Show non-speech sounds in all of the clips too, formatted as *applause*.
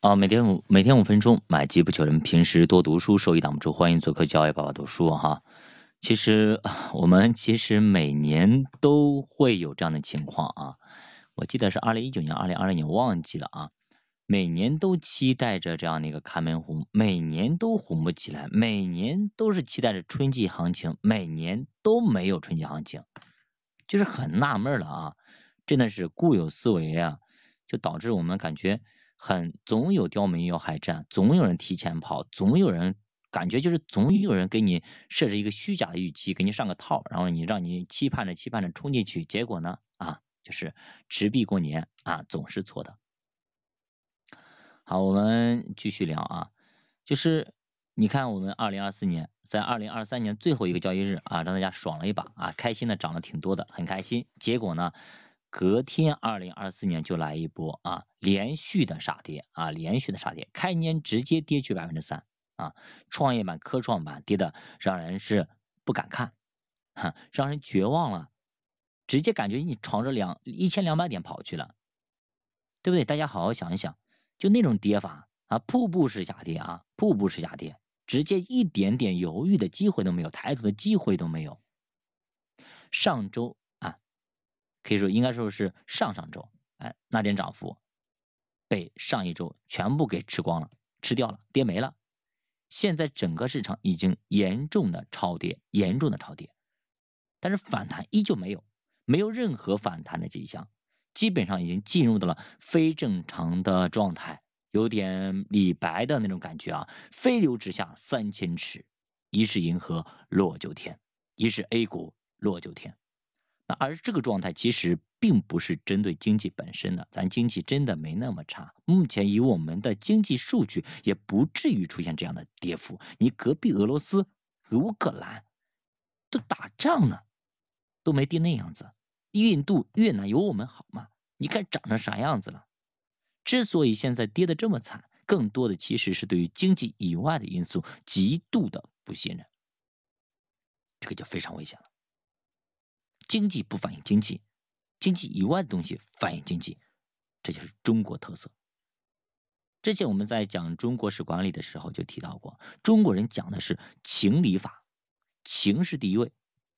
啊，每天五每天五分钟，买机不求人，平时多读书，收益挡不住。欢迎做客教育爸爸读书哈。其实 *laughs* 我们其实每年都会有这样的情况啊。我记得是二零一九年、二零二零年，忘记了啊。每年都期待着这样的一个开门红，每年都红不起来，每年都是期待着春季行情，每年都没有春季行情，就是很纳闷了啊。真的是固有思维啊，就导致我们感觉。很总有刁民要害战，总有人提前跑，总有人感觉就是总有人给你设置一个虚假的预期，给你上个套，然后你让你期盼着期盼着冲进去，结果呢啊就是持币过年啊总是错的。好，我们继续聊啊，就是你看我们二零二四年在二零二三年最后一个交易日啊，让大家爽了一把啊，开心的涨了挺多的，很开心，结果呢？隔天，二零二四年就来一波啊，连续的杀跌啊，连续的杀跌，开年直接跌去百分之三啊，创业板、科创板跌的让人是不敢看，哈，让人绝望了，直接感觉你闯着两一千两百点跑去了，对不对？大家好好想一想，就那种跌法啊，瀑布式下跌啊，瀑布式下跌，直接一点点犹豫的机会都没有，抬头的机会都没有。上周。可以说应该说是上上周，哎，那点涨幅被上一周全部给吃光了，吃掉了，跌没了。现在整个市场已经严重的超跌，严重的超跌，但是反弹依旧没有，没有任何反弹的迹象，基本上已经进入到了非正常的状态，有点李白的那种感觉啊，飞流直下三千尺，疑是银河落九天，疑是 A 股落九天。那而这个状态其实并不是针对经济本身的，咱经济真的没那么差。目前以我们的经济数据，也不至于出现这样的跌幅。你隔壁俄罗斯、乌克兰都打仗呢，都没跌那样子。印度、越南有我们好吗？你看涨成啥样子了？之所以现在跌的这么惨，更多的其实是对于经济以外的因素极度的不信任，这个就非常危险了。经济不反映经济，经济以外的东西反映经济，这就是中国特色。之前我们在讲中国式管理的时候就提到过，中国人讲的是情理法，情是第一位，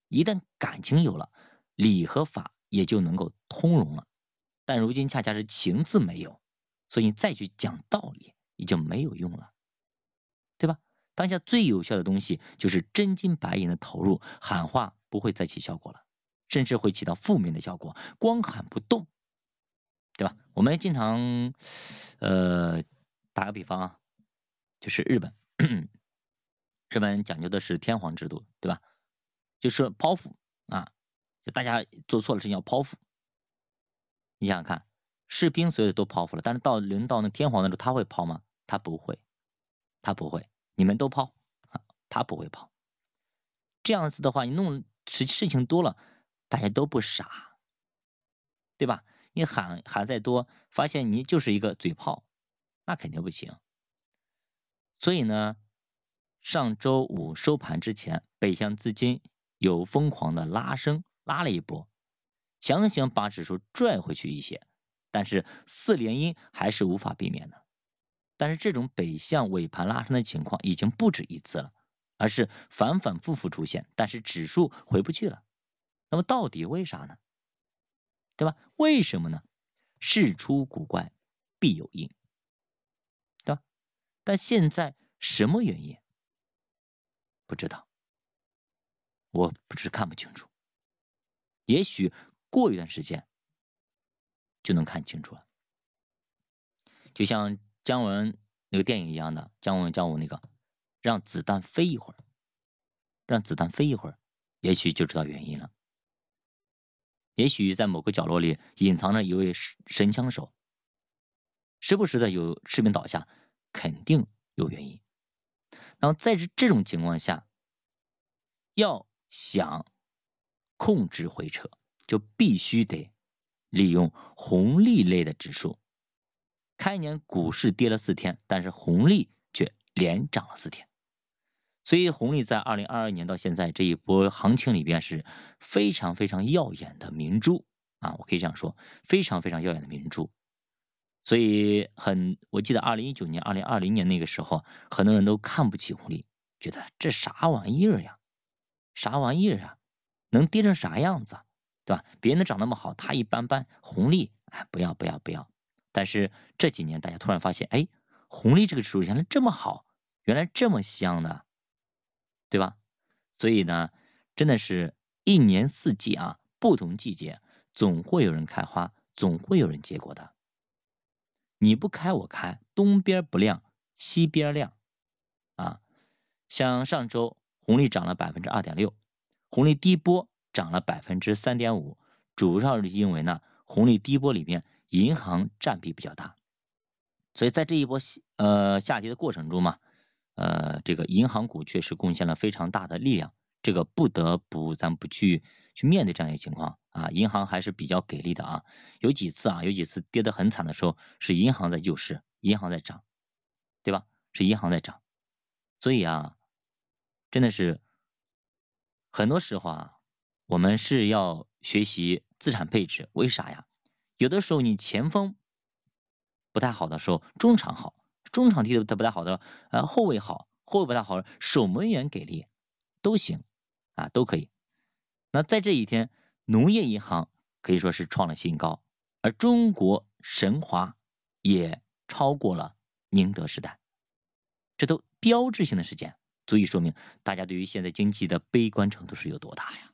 一旦感情有了，理和法也就能够通融了。但如今恰恰是情字没有，所以你再去讲道理也就没有用了，对吧？当下最有效的东西就是真金白银的投入，喊话不会再起效果了。甚至会起到负面的效果，光喊不动，对吧？我们经常，呃，打个比方啊，就是日本，日本讲究的是天皇制度，对吧？就是剖腹啊，就大家做错了事情要剖腹。你想想看，士兵所有的都剖腹了，但是到轮到那天皇的时候，他会剖吗？他不会，他不会。你们都剖，他不会剖。这样子的话，你弄事事情多了。大家都不傻，对吧？你喊喊再多，发现你就是一个嘴炮，那肯定不行。所以呢，上周五收盘之前，北向资金有疯狂的拉升，拉了一波，强行把指数拽回去一些，但是四连阴还是无法避免的。但是这种北向尾盘拉升的情况已经不止一次了，而是反反复复出现，但是指数回不去了。那么到底为啥呢？对吧？为什么呢？事出古怪必有因，对吧？但现在什么原因？不知道，我不是看不清楚。也许过一段时间就能看清楚了。就像姜文那个电影一样的，姜文姜文那个，让子弹飞一会儿，让子弹飞一会儿，也许就知道原因了。也许在某个角落里隐藏着一位神枪手，时不时的有士兵倒下，肯定有原因。那么在这这种情况下，要想控制回撤，就必须得利用红利类的指数。开年股市跌了四天，但是红利却连涨了四天。所以红利在二零二二年到现在这一波行情里边是非常非常耀眼的明珠啊，我可以这样说，非常非常耀眼的明珠。所以很，我记得二零一九年、二零二零年那个时候，很多人都看不起红利，觉得这啥玩意儿呀，啥玩意儿啊，能跌成啥样子，对吧？别人长那么好，它一般般，红利，哎，不要不要不要。但是这几年大家突然发现，哎，红利这个指数原来这么好，原来这么香的，对吧？所以呢，真的是一年四季啊，不同季节总会有人开花，总会有人结果的。你不开我开，东边不亮西边亮啊！像上周红利涨了百分之二点六，红利低波涨了百分之三点五，主要是因为呢红利低波里面银行占比比较大，所以在这一波呃下跌的过程中嘛，呃这个银行股确实贡献了非常大的力量，这个不得不咱不去去面对这样一个情况。啊，银行还是比较给力的啊，有几次啊，有几次跌得很惨的时候，是银行在救市，银行在涨，对吧？是银行在涨，所以啊，真的是很多时候啊，我们是要学习资产配置，为啥呀？有的时候你前锋不太好的时候，中场好，中场踢的不太好的，呃，后卫好，后卫不太好，守门员给力，都行啊，都可以。那在这一天。农业银行可以说是创了新高，而中国神华也超过了宁德时代，这都标志性的事件，足以说明大家对于现在经济的悲观程度是有多大呀？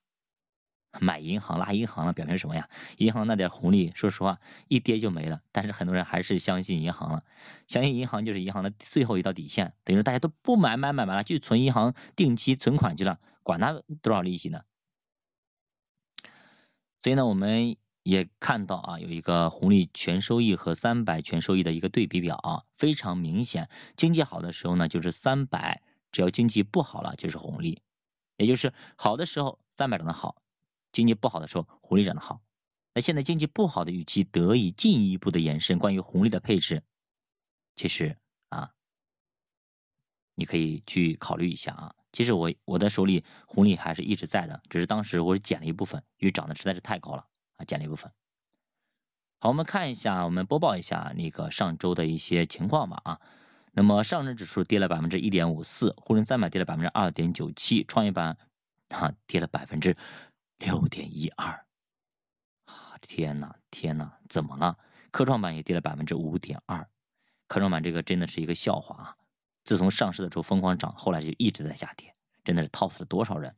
买银行拉银行了，表明什么呀？银行那点红利，说实话一跌就没了，但是很多人还是相信银行了，相信银行就是银行的最后一道底线，等于说大家都不买买买买了，就存银行定期存款去了，管它多少利息呢？所以呢，我们也看到啊，有一个红利全收益和三百全收益的一个对比表啊，非常明显。经济好的时候呢，就是三百；只要经济不好了，就是红利。也就是好的时候三百涨得好，经济不好的时候红利涨得好。那现在经济不好的预期得以进一步的延伸，关于红利的配置，其实啊，你可以去考虑一下啊。其实我我的手里红利还是一直在的，只是当时我是减了一部分，因为涨得实在是太高了啊，减了一部分。好，我们看一下，我们播报一下那个上周的一些情况吧啊。那么上证指数跌了百分之一点五四，沪深三百跌了百分之二点九七，创业板啊跌了百分之六点一二。啊天呐天呐，怎么了？科创板也跌了百分之五点二，科创板这个真的是一个笑话啊。自从上市的时候疯狂涨，后来就一直在下跌，真的是套死了多少人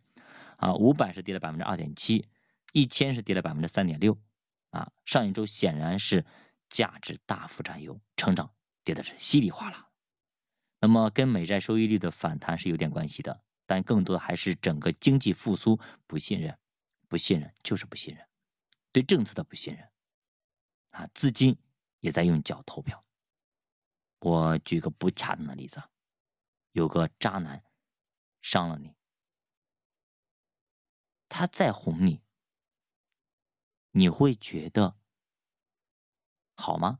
啊！五百是跌了百分之二点七，一千是跌了百分之三点六啊！上一周显然是价值大幅占优，成长跌的是稀里哗啦。那么跟美债收益率的反弹是有点关系的，但更多的还是整个经济复苏不信任，不信任就是不信任，对政策的不信任啊！资金也在用脚投票。我举个不恰当的例子。有个渣男伤了你，他再哄你，你会觉得好吗？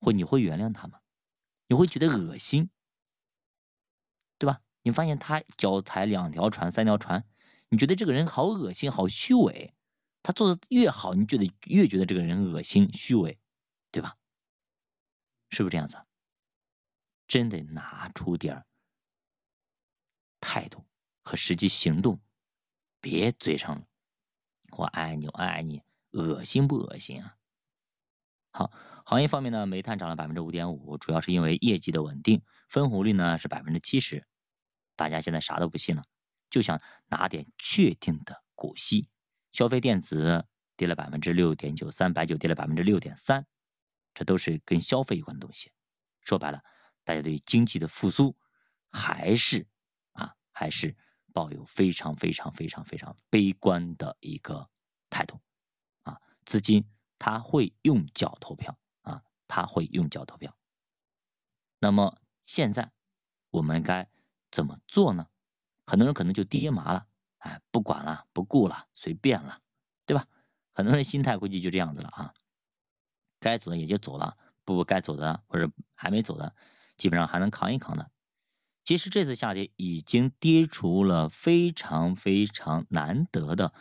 或你会原谅他吗？你会觉得恶心，对吧？你发现他脚踩两条船、三条船，你觉得这个人好恶心、好虚伪。他做的越好，你觉得越觉得这个人恶心、虚伪，对吧？是不是这样子？真得拿出点。态度和实际行动，别嘴上我爱你，我爱你，恶心不恶心啊？好，行业方面呢，煤炭涨了百分之五点五，主要是因为业绩的稳定，分红率呢是百分之七十。大家现在啥都不信了，就想拿点确定的股息。消费电子跌了百分之六点九三，白酒跌了百分之六点三，这都是跟消费有关的东西。说白了，大家对经济的复苏还是啊。还是抱有非常非常非常非常悲观的一个态度啊，资金他会用脚投票啊，他会用脚投票。那么现在我们该怎么做呢？很多人可能就跌麻了，哎，不管了，不顾了，随便了，对吧？很多人心态估计就这样子了啊，该走的也就走了，不该走的或者还没走的，基本上还能扛一扛的。其实这次下跌已经跌出了非常非常难得的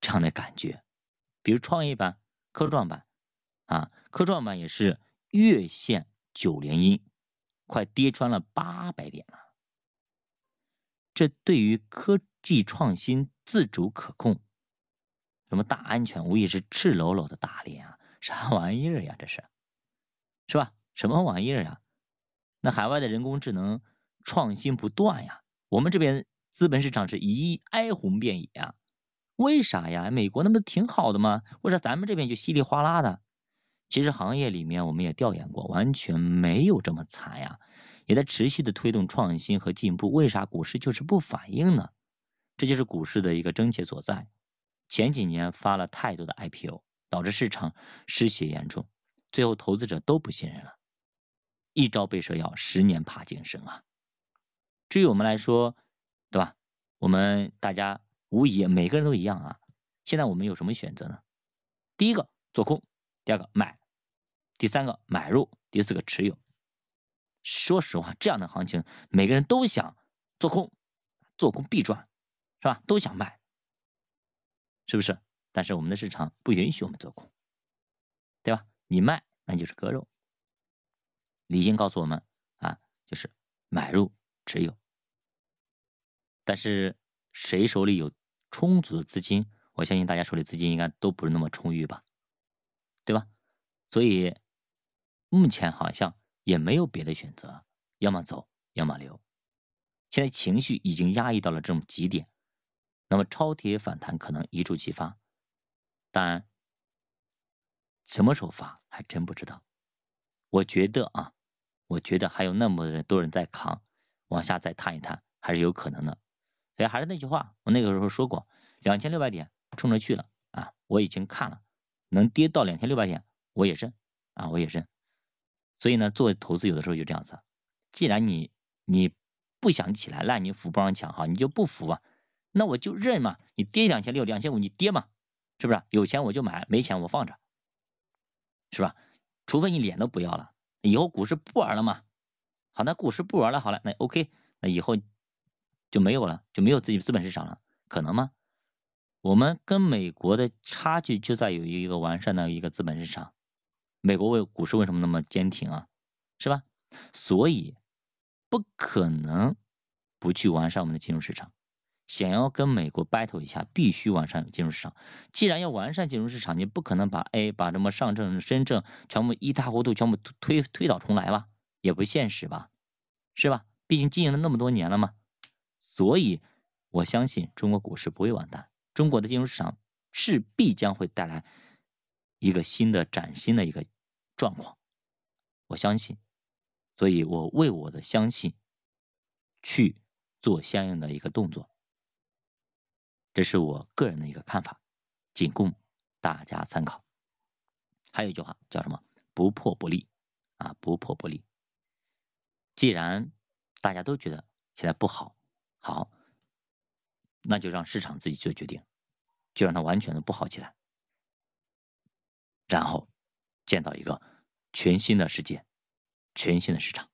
这样的感觉，比如创业板、科创板啊，科创板也是月线九连阴，快跌穿了八百点了。这对于科技创新自主可控，什么大安全，无疑是赤裸裸的打脸啊！啥玩意儿呀？这是，是吧？什么玩意儿呀？那海外的人工智能创新不断呀，我们这边资本市场是一哀鸿遍野啊。为啥呀？美国那不挺好的吗？为啥咱们这边就稀里哗啦的？其实行业里面我们也调研过，完全没有这么惨呀，也在持续的推动创新和进步。为啥股市就是不反应呢？这就是股市的一个症结所在。前几年发了太多的 IPO，导致市场失血严重，最后投资者都不信任了。一朝被蛇咬，十年怕井绳啊。至于我们来说，对吧？我们大家无疑每个人都一样啊。现在我们有什么选择呢？第一个做空，第二个买。第三个买入，第四个持有。说实话，这样的行情，每个人都想做空，做空必赚，是吧？都想卖，是不是？但是我们的市场不允许我们做空，对吧？你卖，那就是割肉。理性告诉我们啊，就是买入持有。但是谁手里有充足的资金？我相信大家手里资金应该都不是那么充裕吧，对吧？所以。目前好像也没有别的选择，要么走，要么留。现在情绪已经压抑到了这种极点，那么超跌反弹可能一触即发。当然，什么时候发还真不知道。我觉得啊，我觉得还有那么多人在扛，往下再探一探还是有可能的。所以还是那句话，我那个时候说过，两千六百点冲着去了啊，我已经看了，能跌到两千六百点我也认啊，我也认。所以呢，做投资有的时候就这样子，既然你你不想起来，烂泥扶不上墙哈，你就不扶啊，那我就认嘛，你跌两千六、两千五你跌嘛，是不是？有钱我就买，没钱我放着，是吧？除非你脸都不要了，以后股市不玩了嘛。好，那股市不玩了，好了，那 OK，那以后就没有了，就没有自己资本市场了，可能吗？我们跟美国的差距就在于一个完善的一个资本市场。美国为股市为什么那么坚挺啊？是吧？所以不可能不去完善我们的金融市场。想要跟美国 battle 一下，必须完善金融市场。既然要完善金融市场，你不可能把 A 把什么上证、深圳全部一塌糊涂，全部推推倒重来吧？也不现实吧？是吧？毕竟经营了那么多年了嘛。所以我相信中国股市不会完蛋，中国的金融市场势必将会带来。一个新的崭新的一个状况，我相信，所以我为我的相信去做相应的一个动作，这是我个人的一个看法，仅供大家参考。还有一句话叫什么？不破不立啊，不破不立。既然大家都觉得现在不好，好，那就让市场自己做决定，就让它完全的不好起来。然后建造一个全新的世界，全新的市场。